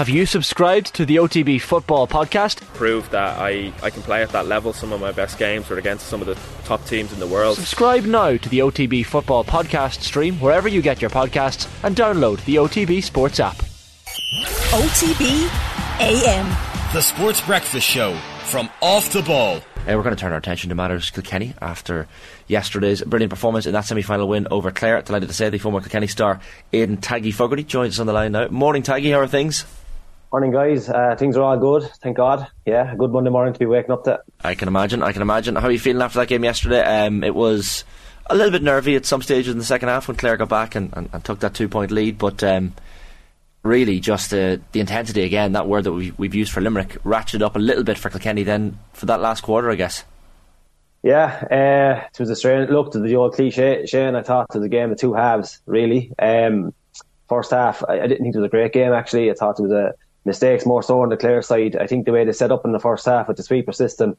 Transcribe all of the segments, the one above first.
Have you subscribed to the OTB Football Podcast? Prove that I, I can play at that level. Some of my best games were against some of the top teams in the world. Subscribe now to the OTB Football Podcast stream wherever you get your podcasts and download the OTB Sports app. OTB AM. The Sports Breakfast Show from Off the Ball. Uh, we're going to turn our attention to matters Kilkenny after yesterday's brilliant performance in that semi-final win over Clare. Delighted to say the former Kilkenny star Aidan Taggy Fogarty joins us on the line now. Morning Taggy, how are things? Morning, guys. Uh, things are all good, thank God. Yeah, a good Monday morning to be waking up to. I can imagine. I can imagine. How are you feeling after that game yesterday? Um, it was a little bit nervy at some stages in the second half when Clare got back and, and, and took that two-point lead, but um, really just uh, the intensity again. That word that we, we've used for Limerick ratcheted up a little bit for Kilkenny then for that last quarter, I guess. Yeah, uh, it was a strange look to the old cliche. Shane, I thought was a game of two halves, really. Um, first half, I, I didn't think it was a great game. Actually, I thought it was a mistakes more so on the Clare side. I think the way they set up in the first half with the sweeper system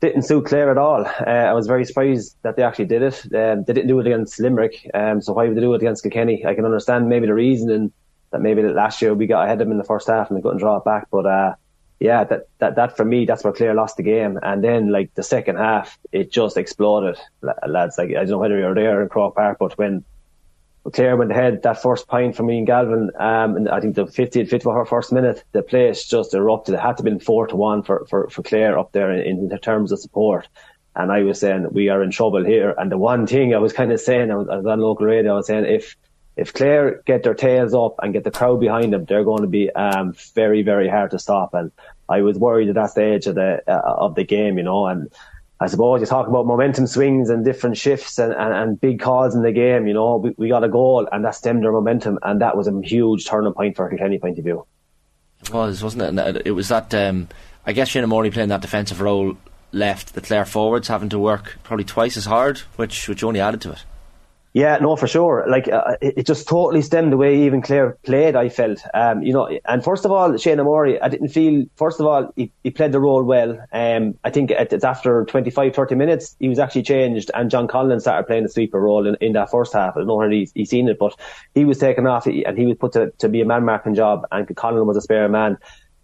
didn't suit Clare at all. Uh, I was very surprised that they actually did it. Um, they didn't do it against Limerick, um, so why would they do it against Kilkenny? I can understand maybe the reasoning that maybe that last year we got ahead of them in the first half and they couldn't draw it back. But uh, yeah, that, that that for me, that's where Clare lost the game. And then like the second half, it just exploded, lads. Like I don't know whether you were there in Croke Park, but when Clare ahead that first point from me and Galvin, um, and I think the 50th, 54th first minute, the place just erupted. It had to have been four to one for, for, for Clare up there in, in terms of support. And I was saying we are in trouble here. And the one thing I was kind of saying, I was, I was on local radio, I was saying if if Clare get their tails up and get the crowd behind them, they're going to be um, very very hard to stop. And I was worried at that stage of the uh, of the game, you know, and I suppose you talk about momentum swings and different shifts and, and, and big calls in the game. You know, we, we got a goal and that stemmed our momentum, and that was a huge turning point for Kilkenny point of view. It was, wasn't it? It was that. Um, I guess Seadna Morey playing that defensive role left the Clare forwards having to work probably twice as hard, which which only added to it. Yeah, no, for sure. Like uh, it, just totally stemmed the way even Clare played. I felt, um, you know, and first of all, Seadna Morey, I didn't feel. First of all, he, he played the role well. Um, I think it's after 25, 30 minutes, he was actually changed, and John Collins started playing the sweeper role in, in that first half. I don't know he's, seen it, but he was taken off, and he was put to, to be a man marking job, and Collins was a spare man.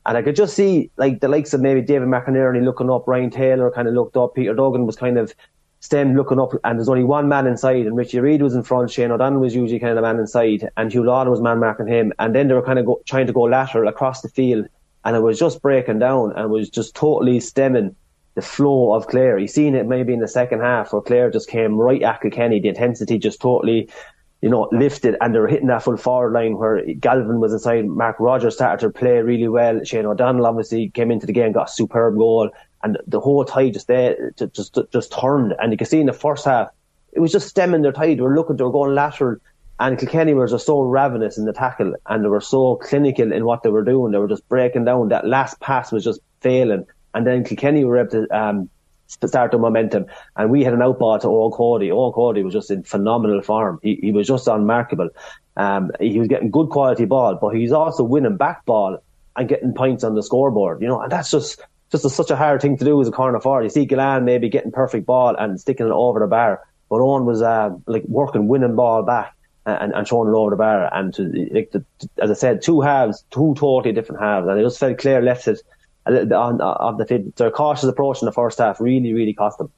And I could just see like the likes of maybe David McInerney looking up, Ryan Taylor kind of looked up, Peter Duggan was kind of Stem looking up, and there's only one man inside, and Richie Reid was in front. Shane O'Donnell was usually kind of the man inside, and Huw Lawlor was man marking him. And then they were kind of go, trying to go lateral across the field, and it was just breaking down, and was just totally stemming the flow of Clare. You seen it maybe in the second half where Clare just came right at Kilkenny. The intensity just totally, you know, lifted, and they were hitting that full forward line where Galvin was inside. Mark Rodgers started to play really well. Shane O'Donnell obviously came into the game, got a superb goal and the whole tide just there just just, turned. And you can see in the first half, it was just stemming their tide. They were looking, they were going lateral, and Kilkenny were just so ravenous in the tackle, and they were so clinical in what they were doing. They were just breaking down. That last pass was just failing, and then Kilkenny were able to. Um, start the momentum. And we had an outball to Eoin Cody. Eoin Cody was just in phenomenal form. He, he was just unmarkable. Um, he was getting good quality ball, but he's also winning back ball and getting points on the scoreboard, you know, and that's just, just a, such a hard thing to do as a corner forward. You see Gillane maybe getting perfect ball and sticking it over the bar, but Eoin was uh, like working winning ball back and, and throwing it over the bar. And to, like as I said, two halves, two totally different halves, and it just felt Clare left it a little bit on, on the field. Their cautious approach in the first half really, really cost them.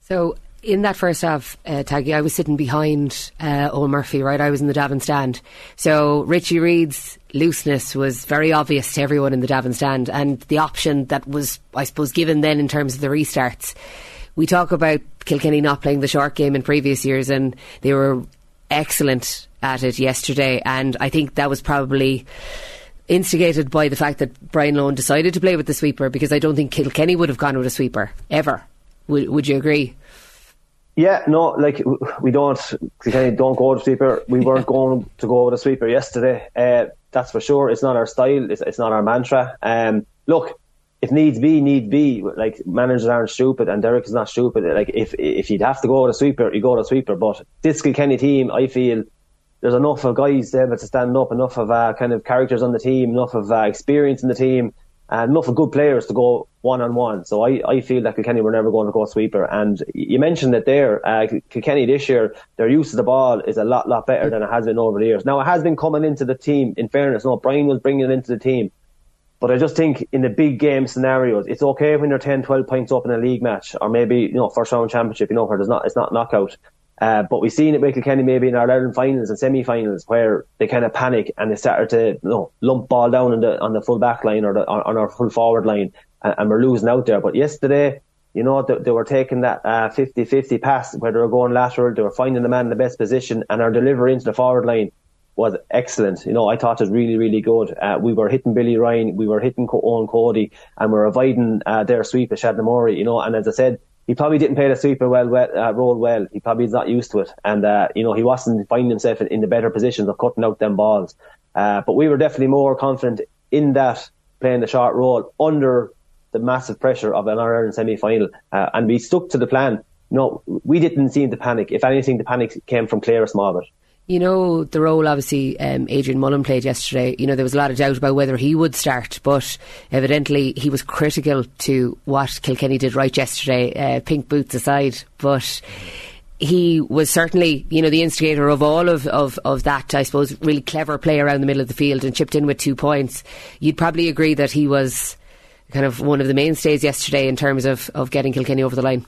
So in that first half, uh, Taggy, I was sitting behind uh, Murphy, right? I was in the Davin stand. So Richie Reid's looseness was very obvious to everyone in the Davin stand, and the option that was, I suppose, given then in terms of the restarts. We talk about Kilkenny not playing the short game in previous years, and they were excellent at it yesterday, and I think that was probably instigated by the fact that Brian Lohan decided to play with the sweeper because I don't think Kilkenny would have gone with a sweeper ever. Would, would you agree? Yeah, no, like we don't, Kilkenny don't go with a sweeper. We weren't going to go with a sweeper yesterday. Uh, that's for sure. It's not our style. It's, it's not our mantra. Um, look, if needs be, need be. Like managers aren't stupid, and Derek is not stupid. Like if if you'd have to go with a sweeper, you go with a sweeper. But this Kilkenny team, I feel there's enough of guys there to stand up, enough of uh, kind of characters on the team, enough of uh, experience in the team enough of good players to go one on one. So I, I feel that Kilkenny were never going to go sweeper. And you mentioned that there, uh, Kilkenny this year, their use of the ball is a lot, lot better than it has been over the years. Now it has been coming into the team, in fairness. No, Brian was bringing it into the team. But I just think in the big game scenarios, it's okay when you're 10, 12 points up in a league match or maybe, you know, first round championship, you know, where there's not, it's not knockout. Uh, but we've seen it with Kilkenny maybe in our Ireland finals and semi-finals where they kind of panic and they started to you know, lump ball down on the on the full back line or the, on, on our full forward line and, and, we're losing out there. But yesterday, you know, they, they were taking that uh, 50-50 pass where they were going lateral, they were finding the man in the best position and our delivery into the forward line was excellent. You know, I thought it was really, really good. Uh, we were hitting Billy Ryan, we were hitting Eoin Cody, and we are avoiding uh, their sweep of Seadna you know, and as I said, he probably didn't play the sweeper well, well uh, role well. He probably is not used to it, and uh, you know he wasn't finding himself in, in, the better positions of cutting out them balls. Uh, but we were definitely more confident in that playing the short role under the massive pressure of an Ireland semi-final, uh, and we stuck to the plan. No, we didn't seem to panic. If anything, the panic came from Clare Smallbit. You know, the role obviously um, Adrian Mullen played yesterday, you know, there was a lot of doubt about whether he would start, but evidently he was critical to what Kilkenny did right yesterday, uh, pink boots aside. But he was certainly, you know, the instigator of all of, of, of that, I suppose, really clever play around the middle of the field and chipped in with two points. You'd probably agree that he was kind of one of the mainstays yesterday in terms of, of getting Kilkenny over the line.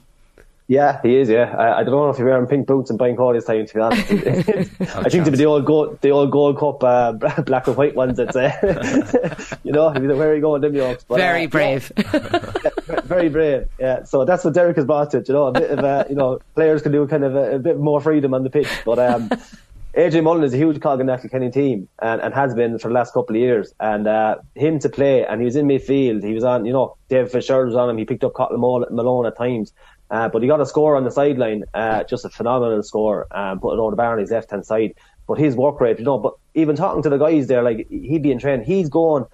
Yeah, he is. Yeah, I, I don't know if you're wearing pink boots and buying this time. To be honest, I think to be the old gold, the old Gold Cup uh, black and white ones. It's uh, you know, where are you going, them Yorks? But, very uh, brave. Yeah, very brave. Yeah, so that's what Derek has brought it. You know, a bit of uh, you know, players can do kind of a, a, bit more freedom on the pitch. But um, AJ Mullen is a huge cog in that Kilkenny team and, and has been for the last couple of years. And uh, him to play, and he was in midfield. He was on, you know, David Fitzgerald was on him. He picked up Cathal Malone at times. Uh, but he got a score on the sideline, uh, just a phenomenal score, um, putting over the bar on his left hand side. But his work rate, you know, but even talking to the guys there, like he'd be in train, he's going,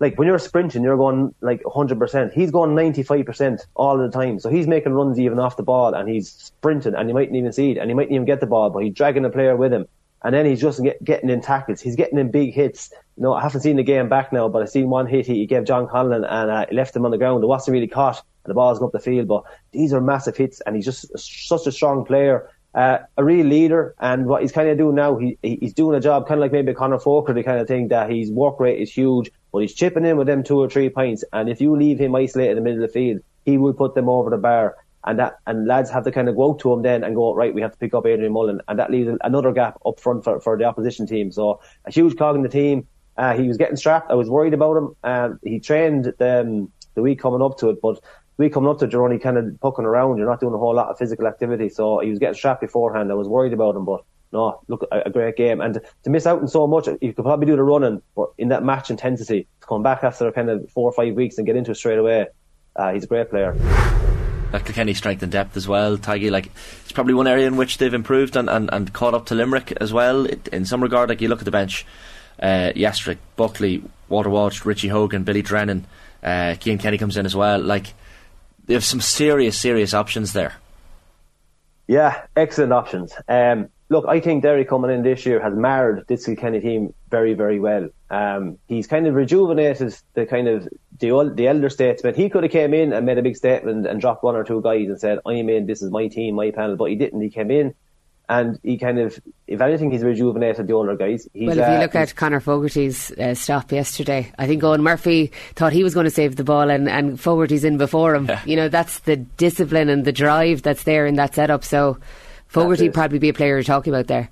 like when you're sprinting, you're going like 100%. He's going 95% all the time. So he's making runs even off the ball and he's sprinting and you mightn't even see it and he mightn't even get the ball, but he's dragging the player with him. And then he's just get, getting in tackles. He's getting in big hits. You know, I haven't seen the game back now, but I've seen one hit he, gave John Conlon and uh, left him on the ground. It wasn't really caught and the ball's going up the field. But these are massive hits, and he's just such a strong player. Uh, a real leader, and what he's kind of doing now, he he's doing a job kind of like maybe Conor Fogarty kind of thing that his work rate is huge, but he's chipping in with them two or three points, and if you leave him isolated in the middle of the field, he will put them over the bar, and that and lads have to kind of go out to him then and go right, we have to pick up Adrian Mullen, and that leaves another gap up front for, for the opposition team. So a huge cog in the team. Uh, he was getting strapped. I was worried about him. Um, he trained the, um, the week coming up to it, but we coming up to you're only kind of poking around. You're not doing a whole lot of physical activity. So he was getting strapped beforehand. I was worried about him, but no, look, a, great game. And to miss out on so much, you could probably do the running, but in that match intensity, to come back after kind of four or five weeks and get into it straight away, uh, he's a great player. That Kilkenny strength and depth as well, Taggy. Like it's probably one area in which they've improved and, and, and caught up to Limerick as well. It, in some regard, like you look at the bench uh, Buckley, Walter Walsh, Richie Hogan, Billy Drennan, uh, Cian Kenny comes in as well. Like they have some serious, serious options there. Yeah, excellent options. Um, look, I think Derry coming in this year has marred this Kilkenny team very, very well. Um, he's kind of rejuvenated the kind of the old, the elder statesman. He could have came in and made a big statement and dropped one or two guys and said, "I'm in. This is my team, my panel." But he didn't. He came in and he kind of, if anything, he's rejuvenated the older guys. He's, well, if you uh, look at Conor Fogarty's uh, stop yesterday, I think Eoin Murphy thought he was going to save the ball, and, and Fogarty's in before him. Yeah. You know, that's the discipline and the drive that's there in that setup. So Fogarty probably be a player you're talking about there.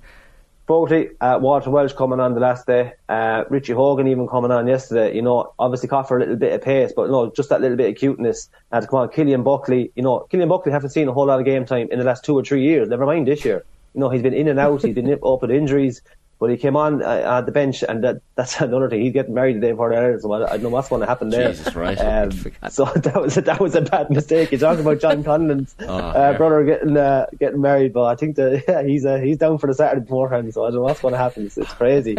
Fogarty, uh, Walter Walsh coming on the last day, uh, Richie Hogan even coming on yesterday. You know, obviously caught for a little bit of pace, but you know, just that little bit of cuteness. And to come on, Cillian Buckley. You know, Cillian Buckley haven't seen a whole lot of game time in the last two or three years. Never mind this year you know, he's been in and out. He's been up with injuries. But he came on uh, at the bench, and that, that's another thing. He's getting married the day before the so I, I don't know what's going to happen there. Jesus, right. Um, so that was that was a bad mistake. You're talking about John Conlon's oh, uh, brother getting uh, getting married, but I think that yeah, he's uh, he's down for the Saturday beforehand. So I don't know what's going to happen. It's, it's crazy.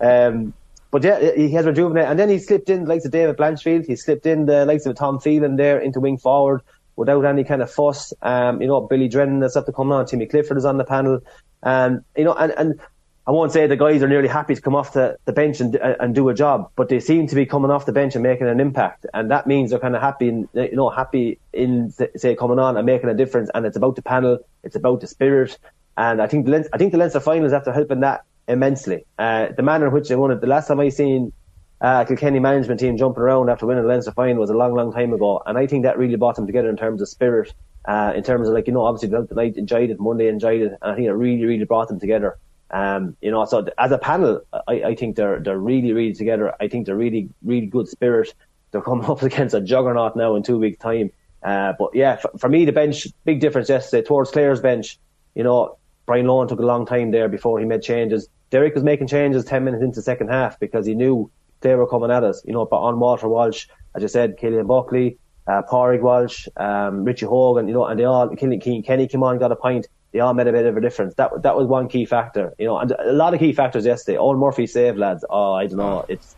um, but yeah, he has rejuvenated, and then he slipped in the likes of David Blanchfield. He slipped in the likes of Tom Phelan there into wing forward without any kind of fuss. Um, you know, Billy Drennan is up to come on. Timmy Clifford is on the panel. And, you know, and, and I won't say the guys are nearly happy to come off the, the bench and, and do a job, but they seem to be coming off the bench and making an impact, and that means they're kind of happy, in, you know, happy in say coming on and making a difference. And it's about the panel, it's about the spirit, and I think the I think the Leinster finals after helping that immensely. Uh, the manner in which they won it, the last time I seen uh, Kilkenny management team jumping around after winning the Leinster final was a long, long time ago, and I think that really brought them together in terms of spirit, uh, in terms of like you know, obviously the night enjoyed it, Monday enjoyed it, and I think it really, really brought them together. Um, you know, so as a panel, I, I think they're they're really really together. I think they're really really good spirit. They're coming up against a juggernaut now in two weeks' time. Uh, but yeah, for, for, me, the bench big difference yesterday towards Clare's bench. You know, Brian Lohan took a long time there before he made changes. Derek was making changes ten minutes into the second half because he knew they were coming at us. You know, but on Walter Walsh, as I said, Cillian Buckley, uh, Pádraig Walsh, um, Richie Hogan, you know, and they all Kenny came on, got a point they all made a bit of a difference. That that was one key factor, you know, and a lot of key factors yesterday. Eoin Murphy save, lads. Oh, I don't know. It's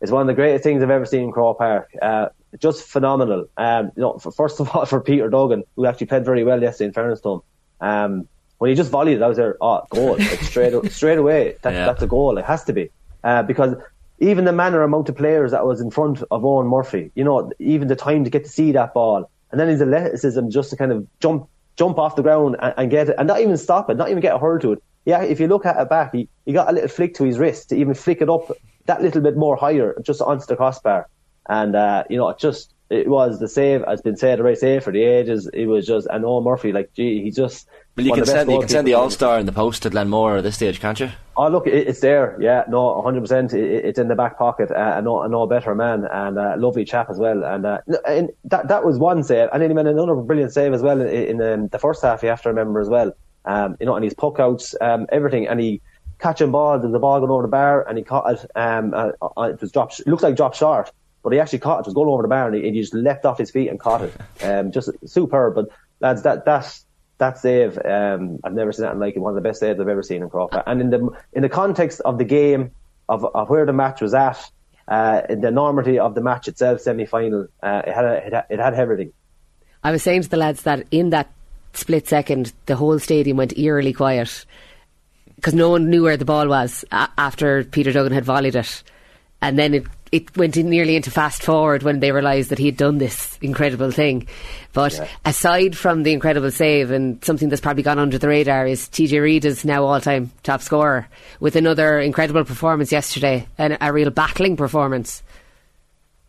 it's one of the greatest things I've ever seen in Croke Park. Uh, just phenomenal. Um, you know, for, first of all for Peter Duggan, who actually played very well yesterday in fairness to him. Um, when he just volleyed it, I was there, oh, goal, like straight straight away. That, yeah. That's a goal. It has to be uh, because even the manner amount of players that was in front of Eoin Murphy, you know, even the time to get to see that ball, and then his athleticism just to kind of jump jump off the ground and, and, get it, and not even stop it, not even get a hurl to it. Yeah, if you look at it back, he, he got a little flick to his wrist to even flick it up that little bit more higher, just onto the crossbar. And, uh, you know, it just, it was the save, has been said, the right save for the ages. It was just, and Eoin Murphy, like, gee, he just, well, you can send you can send the All Star in the post to Glenmore at this stage, can't you? Oh, look, it, it's there. Yeah, no, 100. percent It's in the back pocket. Uh, a no, a no better man and a lovely chap as well. And, uh, and that that was one save, and then he made another brilliant save as well in, in um, the first half. You have to remember as well. Um, you know, and his puck outs, um, everything, and he catching balls. There's the ball going over the bar, and he caught it. Um, uh, uh, it was dropped. It looked like dropped short, but he actually caught it. It was going over the bar, and he, he just leapt off his feet and caught it. Um, just superb. But lads, that that's that save, um, I've never seen that in like. One of the best saves I've ever seen in Crawford. And in the in the context of the game, of, of where the match was at, uh, in the enormity of the match itself, semi final, uh, it had a, it had, it had everything. I was saying to the lads that in that split second, the whole stadium went eerily quiet because no one knew where the ball was a- after Peter Duggan had volleyed it, and then it it went in nearly into fast forward when they realised that he had done this incredible thing. But yeah. aside from the incredible save and something that's probably gone under the radar is TJ Reid is now all time top scorer with another incredible performance yesterday and a real battling performance.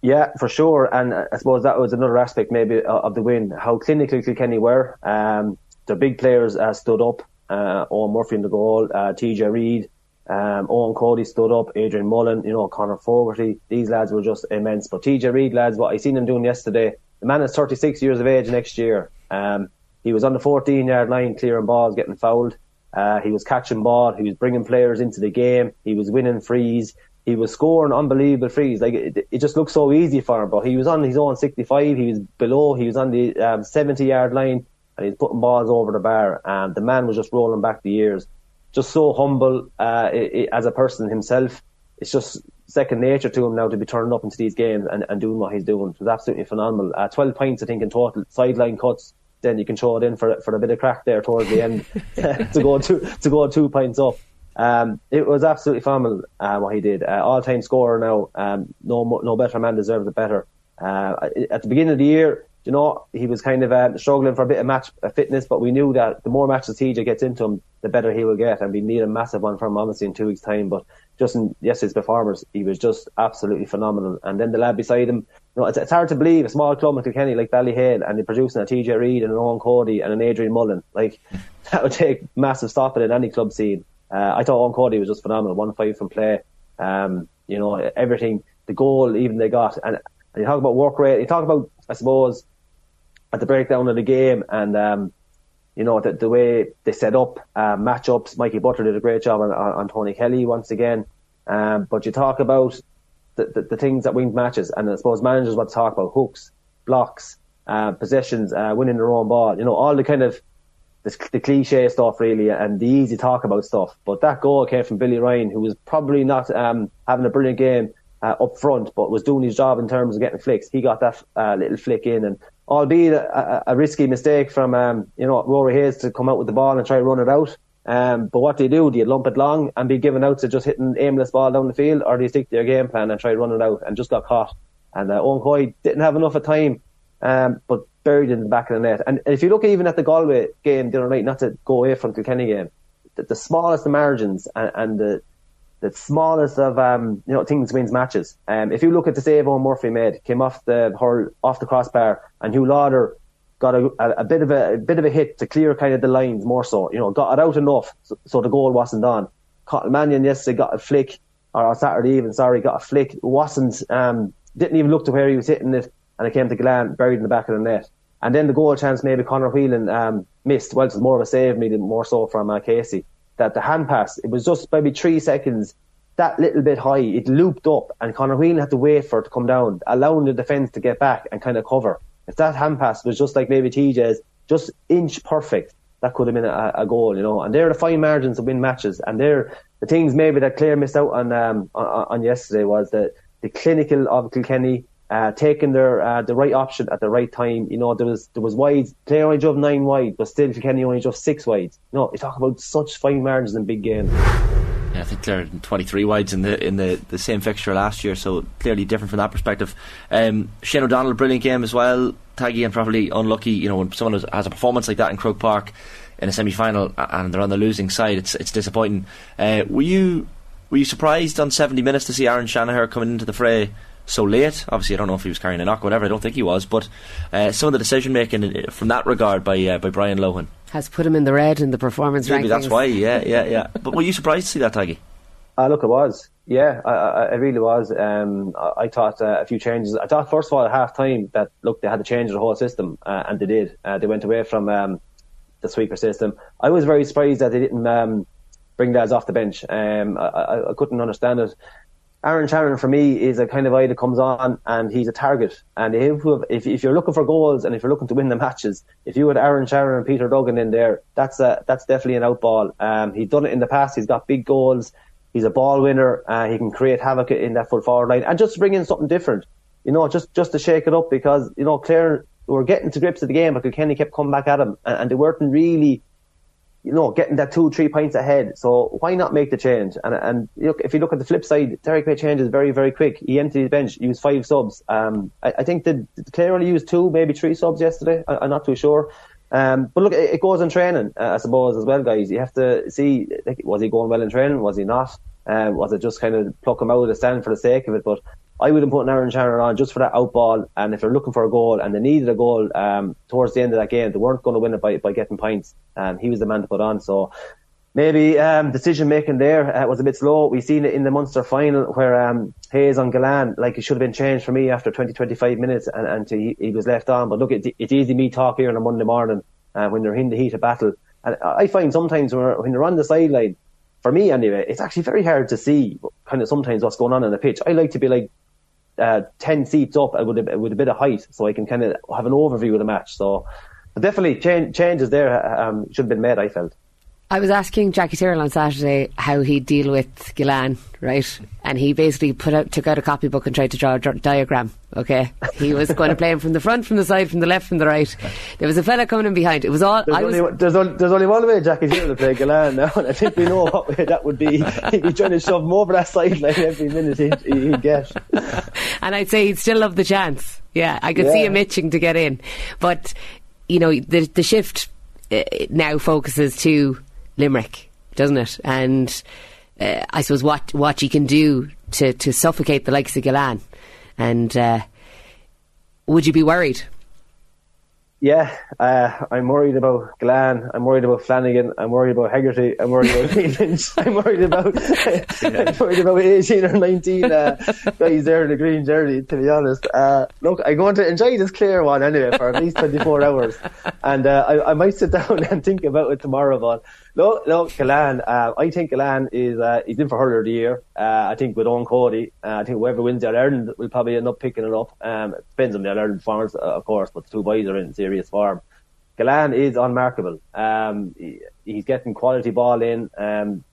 Yeah, for sure. And I suppose that was another aspect maybe of the win, how clinically Kilkenny were. Um, the big players uh, stood up. Uh, Eoin Murphy in the goal, uh, TJ Reid, um, Eoin Cody stood up, Adrian Mullen, you know, Conor Fogarty. These lads were just immense. But TJ Reid, lads, what I seen him doing yesterday, the man is 36 years of age next year. Um, he was on the 14 yard line clearing balls, getting fouled. Uh, he was catching ball. He was bringing players into the game. He was winning frees. He was scoring unbelievable frees. Like it, it just looked so easy for him. But he was on his own 65. He was below. He was on the um, 70 yard line, and he's putting balls over the bar. And the man was just rolling back the years just so humble uh, it, it, as a person himself. It's just second nature to him now to be turning up into these games and, and doing what he's doing. It was absolutely phenomenal. Uh, 12 points, I think, in total. Sideline cuts. Then you can throw it in for for a bit of crack there towards the end to go two to go two points up. Um, it was absolutely phenomenal uh, what he did. Uh, all time scorer now. Um, no no better man deserves it better. Uh, at the beginning of the year, you know, he was kind of uh, struggling for a bit of match uh, fitness, but we knew that the more matches TJ gets into him, the better he will get, and we need a massive one from obviously in two weeks' time. But just in yesterday's performance, he was just absolutely phenomenal. And then the lad beside him, you know, it's, it's hard to believe a small club in Kilkenny like Ballyhale, and they're producing a TJ Reid and an Eoin Cody and an Adrian Mullen. Like that would take massive stopping in any club scene. Uh, I thought Eoin Cody was just phenomenal, one five from play. Um, you know, everything, the goal even they got, and, and you talk about work rate. You talk about, I suppose at the breakdown of the game and um, you know the, the way they set up uh, matchups. Mikey Butler did a great job on, on, Tony Kelly once again. Um, but you talk about the, the, the, things that win matches, and I suppose managers want to talk about hooks, blocks, uh, possessions, uh, winning their own ball. You know all the kind of the, the, cliche stuff really, and the easy talk about stuff. But that goal came from Billy Ryan, who was probably not um, having a brilliant game. Uh, up front, but was doing his job in terms of getting flicks. He got that uh, little flick in, and albeit a, a, risky mistake from um, you know Rory Hayes to come out with the ball and try to run it out. Um, but what do you do? Do you lump it long and be given out to just hitting aimless ball down the field, or do you stick to your game plan and try to run it out? And just got caught. And uh, Eoin Cody didn't have enough of time, um, but buried in the back of the net. And if you look even at the Galway game the other night, not to go away from the Kilkenny game, the, the smallest of margins and, and the the smallest of um, you know things wins matches. Um, if you look at the save Eoin Murphy made, came off the hurl off the crossbar, and Huw Lawlor got a, a, a, bit of a, a, bit of a hit to clear kind of the lines more so. You know, got it out enough so, so the goal wasn't on. Mannion yesterday got a flick, or on Saturday even, sorry, got a flick. wasn't um, didn't even look to where he was hitting it, and it came to Gillane buried in the back of the net. And then the goal chance maybe Conor Whelan um, missed. Well, it was more of a save, maybe more so from uh, Casey that the hand pass, it was just maybe three seconds, that little bit high, it looped up, and Conor Whelan had to wait for it to come down, allowing the defence to get back and kind of cover. If that hand pass was just like maybe TJ's, just inch perfect, that could have been a, a goal, you know. And they're the fine margins to win matches, and they're the things maybe that Clare missed out on um, on, on yesterday was that the clinical of Kilkenny uh, taking their uh, the right option at the right time. You know, there was there was wide. Clare only drove nine wide, but still Kilkenny only drove six wide. You know, you talk about such fine margins in big games. Yeah, I think Clare 23 wides in the in the, the same fixture last year, so clearly different from that perspective. Um, Shane O'Donnell, brilliant game as well. Taggy and probably unlucky. You know, when someone has, a performance like that in Croke Park in a semi final and they're on the losing side, it's it's disappointing. Uh, were you were you surprised on 70 minutes to see Aron Shanahan coming into the fray? So late. Obviously, I don't know if he was carrying a knock or whatever. I don't think he was, but uh, some of the decision making uh, from that regard by uh, by Brian Lohan has put him in the red in the performance Maybe rankings. that's why. Yeah, yeah, yeah. but were you surprised to see that, Taggy? Uh, look, it was. Yeah, I, I, I really was. Um, I, I, thought uh, a few changes. I thought first of all at half time that look they had to change the whole system, uh, and they did. Uh, they went away from um, the sweeper system. I was very surprised that they didn't um, bring lads off the bench. Um, I, I, couldn't understand it. Aron Shanahan for me is a kind of guy that comes on and he's a target. And if, if, if you're looking for goals and if you're looking to win the matches, if you had Aron Shanahan and Peter Duggan in there, that's a, that's definitely an outball. Um, he's done it in the past. He's got big goals. He's a ball winner. Uh, he can create havoc in that full forward line and just bring in something different. You know, just, just to shake it up because, you know, Clare were getting to grips of the game, but Kenny kept coming back at him and, and they weren't really you know, getting that two, three points ahead. So why not make the change? And and look, if you look at the flip side, Derek made changes very, very quick. He emptied his bench, used five subs. Um, I, I think the Clare only used two, maybe three subs yesterday. I, am not too sure. Um, but look, it, it goes in training, uh, I suppose, as well, guys. You have to see, like, was he going well in training? Was he not? Um, was it just kind of pluck him out of the stand for the sake of it? But I would have put an Aron Shanahan on just for that out ball. And if they're looking for a goal and they needed a goal um, towards the end of that game, they weren't going to win it by, by getting points. Um, he was the man to put on. So maybe um, decision making there uh, was a bit slow. We've seen it in the Munster final where um, Hayes on Gillane, like it should have been changed for me after 20, 25 minutes and, and he, he was left on. But look, it, it's easy me talk here on a Monday morning uh, when they're in the heat of battle. And I find sometimes when, when you're on the sideline, for me anyway, it's actually very hard to see kind of sometimes what's going on in the pitch. I like to be like uh, 10 seats up with a, with a bit of height so I can kind of have an overview of the match. So definitely change, changes there um, should have been made, I felt. I was asking Jackie Tyrrell on Saturday how he'd deal with Gillane, right? And he basically put out, took out a copybook and tried to draw a diagram. Okay, he was going to play him from the front, from the side, from the left, from the right. There was a fella coming in behind. It was all. There's, I only, was, there's, only, there's only one way Jackie Tyrrell to play Gillane now, and I think we know what way that would be. He'd be trying to shove him over that sideline every minute he'd, he'd get. and I'd say he'd still love the chance. Yeah, I could yeah. see him itching to get in, but you know the the shift uh, now focuses to Limerick, doesn't it? And uh, I suppose what what you can do to, to suffocate the likes of Gillane. And uh, would you be worried? Yeah, uh, I'm worried about Gillane. I'm worried about Flanagan. I'm worried about Hegarty. I'm worried about Lynch. I'm worried about I'm worried about 18 or 19 uh, guys there in the green jersey. To be honest, uh, look, I'm going to enjoy this Clare one anyway for at least 24 hours, and uh, I, I, might sit down and think about it tomorrow. But no, no, Gillane. Uh, I think Gillane is uh, he's in for hurler of the year. Uh, I think with Eoin Cody, uh, I think whoever wins the Ireland will probably end up picking it up. Um, it depends on the Ireland performance, uh, of course, but the two boys are in serious form. Gillane is unmarkable. Um, he, he's getting quality ball in. Um,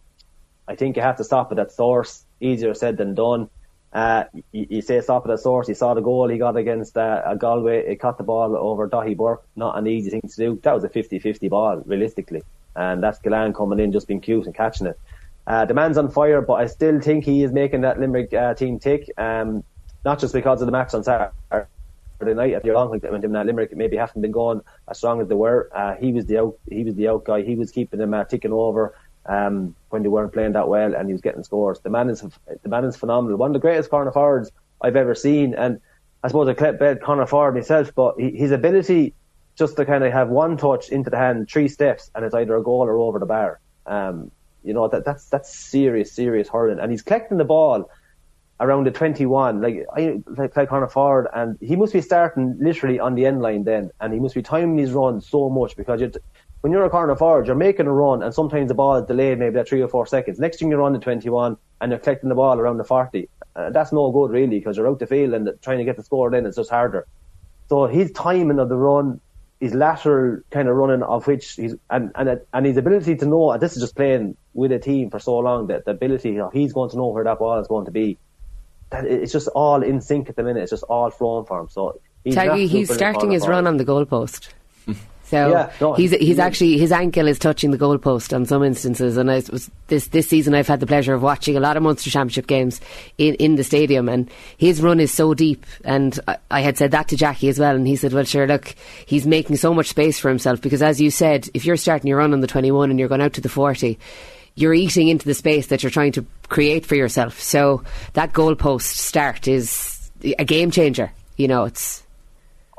I think you have to stop at source. Easier said than done. Uh, you, you, say stop at a source. He saw the goal he got against uh, Galway. He caught the ball over Daithí Burke. Not an easy thing to do. That was a 50-50 ball, realistically. And that's Gillane coming in, just being cute and catching it. Uh, the man's on fire, but I still think he is making that Limerick uh, team tick. Um, not just because of the match on Saturday night at the long like when that Limerick maybe haven't been going as strong as they were. Uh, he was the out, he was the out guy. He was keeping them uh, ticking over um, when they weren't playing that well, and he was getting scores. The man is the man is phenomenal. One of the greatest corner forwards I've ever seen, and I suppose I bed corner forward myself, but his ability just to kind of have one touch into the hand, three steps, and it's either a goal or over the bar. Um, you know that that's that's serious, serious hurling, and he's collecting the ball around the 21, like I like, like corner forward, and he must be starting literally on the end line then, and he must be timing his run so much because you're, when you're a corner forward, you're making a run, and sometimes the ball is delayed maybe at three or four seconds. Next thing you're on the 21, and you're collecting the ball around the 40. Uh, that's no good really because you're out the field and trying to get the score then it's just harder. So his timing of the run, his lateral kind of running of which he's and and and his ability to know this is just playing with a team for so long that the ability of he's going to know where that ball is going to be that it's just all in sync at the minute. It's just all flowing for him. So he's Taggy, he's starting his run on the goalpost. So yeah, no, he's he's actually his ankle is touching the goalpost on some instances, and I was this this season I've had the pleasure of watching a lot of Munster Championship games in, in the stadium, and his run is so deep. And I, I had said that to Jackie as well, and he said, "Well, sure, look, he's making so much space for himself because, as you said, if you're starting your run on the 21 and you're going out to the 40." you're eating into the space that you're trying to create for yourself. So that goalpost start is a game changer. You know, it's.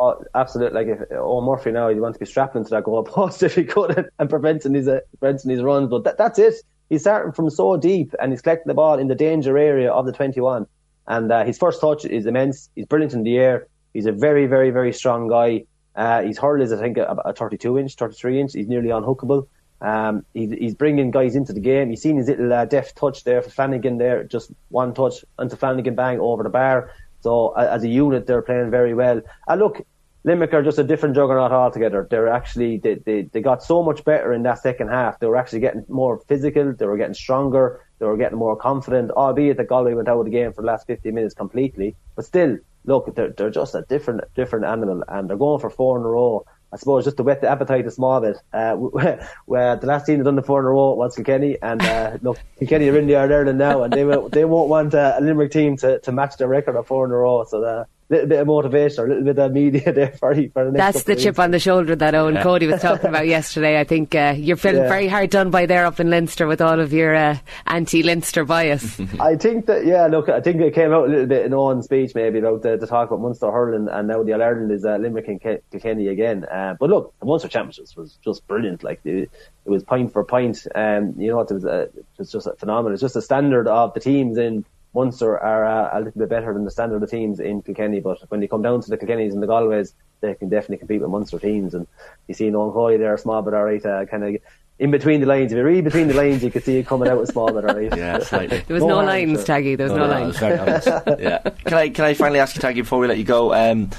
Oh, absolutely. Like if oh Murphy now, you want to be strapped into that goal post if he could and preventing his uh, preventing his runs. But that, that's it. He's starting from so deep and he's collecting the ball in the danger area of the 21. And uh, his first touch is immense. He's brilliant in the air. He's a very, very, very strong guy. Uh, his hurl is, I think, a, a 32 inch, 33 inch. He's nearly unhookable. Um, he's, he's bringing guys into the game. You've seen his little uh, deft touch there for Flanagan there, just one touch into Flanagan, bang over the bar. So uh, as a unit, they're playing very well. And look, Limerick are just a different juggernaut altogether. They're actually they, they they got so much better in that second half. They were actually getting more physical. They were getting stronger. They were getting more confident. Albeit that Galway went out of the game for the last 50 minutes completely, but still, look, they're they're just a different different animal, and they're going for four in a row. I suppose just to whet the appetite a small bit. Uh, where the last team that done the four in a row was Kilkenny, and uh, look, Kilkenny are in the Ireland now, and they will, they won't want uh, a Limerick team to, to match their record of four in a row. So uh, little bit of motivation or a little bit of media there for, for the That's the chip on the shoulder that Owen yeah. Cody was talking about yesterday. I think uh, you're feeling yeah. very hard done by there up in Leinster with all of your uh, anti-Leinster bias. I think that yeah, look, I think it came out a little bit in Eoin's speech maybe about the, the talk about Munster hurling and now the All Ireland is uh, Limerick and Kilkenny again. Uh, but look, the Munster Championships was just brilliant. Like it, it was point for point. Um, you know, it was, uh, it was just a phenomenal. It's just a standard of the teams in Munster are uh, a little bit better than the standard of the teams in Kilkenny, but when you come down to the Kilkennys and the Galways, they can definitely compete with Munster teams. And you see Nolan Coy there, small but alright, uh, kind of in between the lines. If you read between the lines, you could see it coming out with small but alright. yeah, slightly. There was no, no lines, Taggy. There was no, no, no lines. yeah. Can I can I finally ask you, Taggy, before we let you go? Um,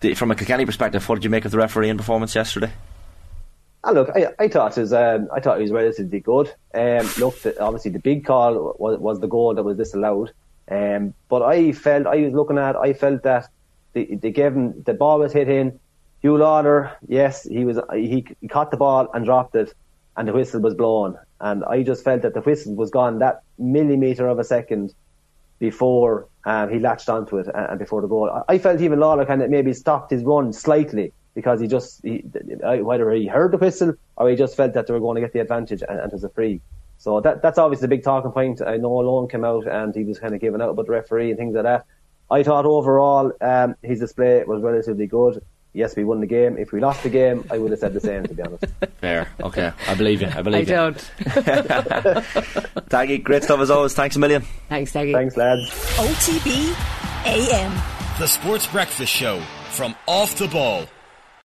the, from a Kilkenny perspective, what did you make of the refereeing performance yesterday? Ah, look, I, I thought it was um, I thought it was relatively good. Um, look, the, obviously the big call was, was the goal that was disallowed. Um, but I felt I was looking at I felt that they, gave him the ball was hit in. Huw Lawlor, yes, he was he, he caught the ball and dropped it, and the whistle was blown. And I just felt that the whistle was gone that millimeter of a second before um, he latched onto it and, and before the goal. I, I felt even Lawlor kind of maybe stopped his run slightly because he just he, whether he heard the whistle or he just felt that they were going to get the advantage and, and it was a free. So that that's obviously the big talking point. I know Lohan came out and he was kind of giving out about the referee and things like that. I thought overall um, his display was relatively good. Yes, we won the game. If we lost the game, I would have said the same, to be honest. Fair. Okay. I believe you. I believe I you. I don't. Taggy, great stuff as always. Thanks a million. Thanks, Taggy. Thanks, lads. OTB AM. The Sports Breakfast Show from Off the Ball.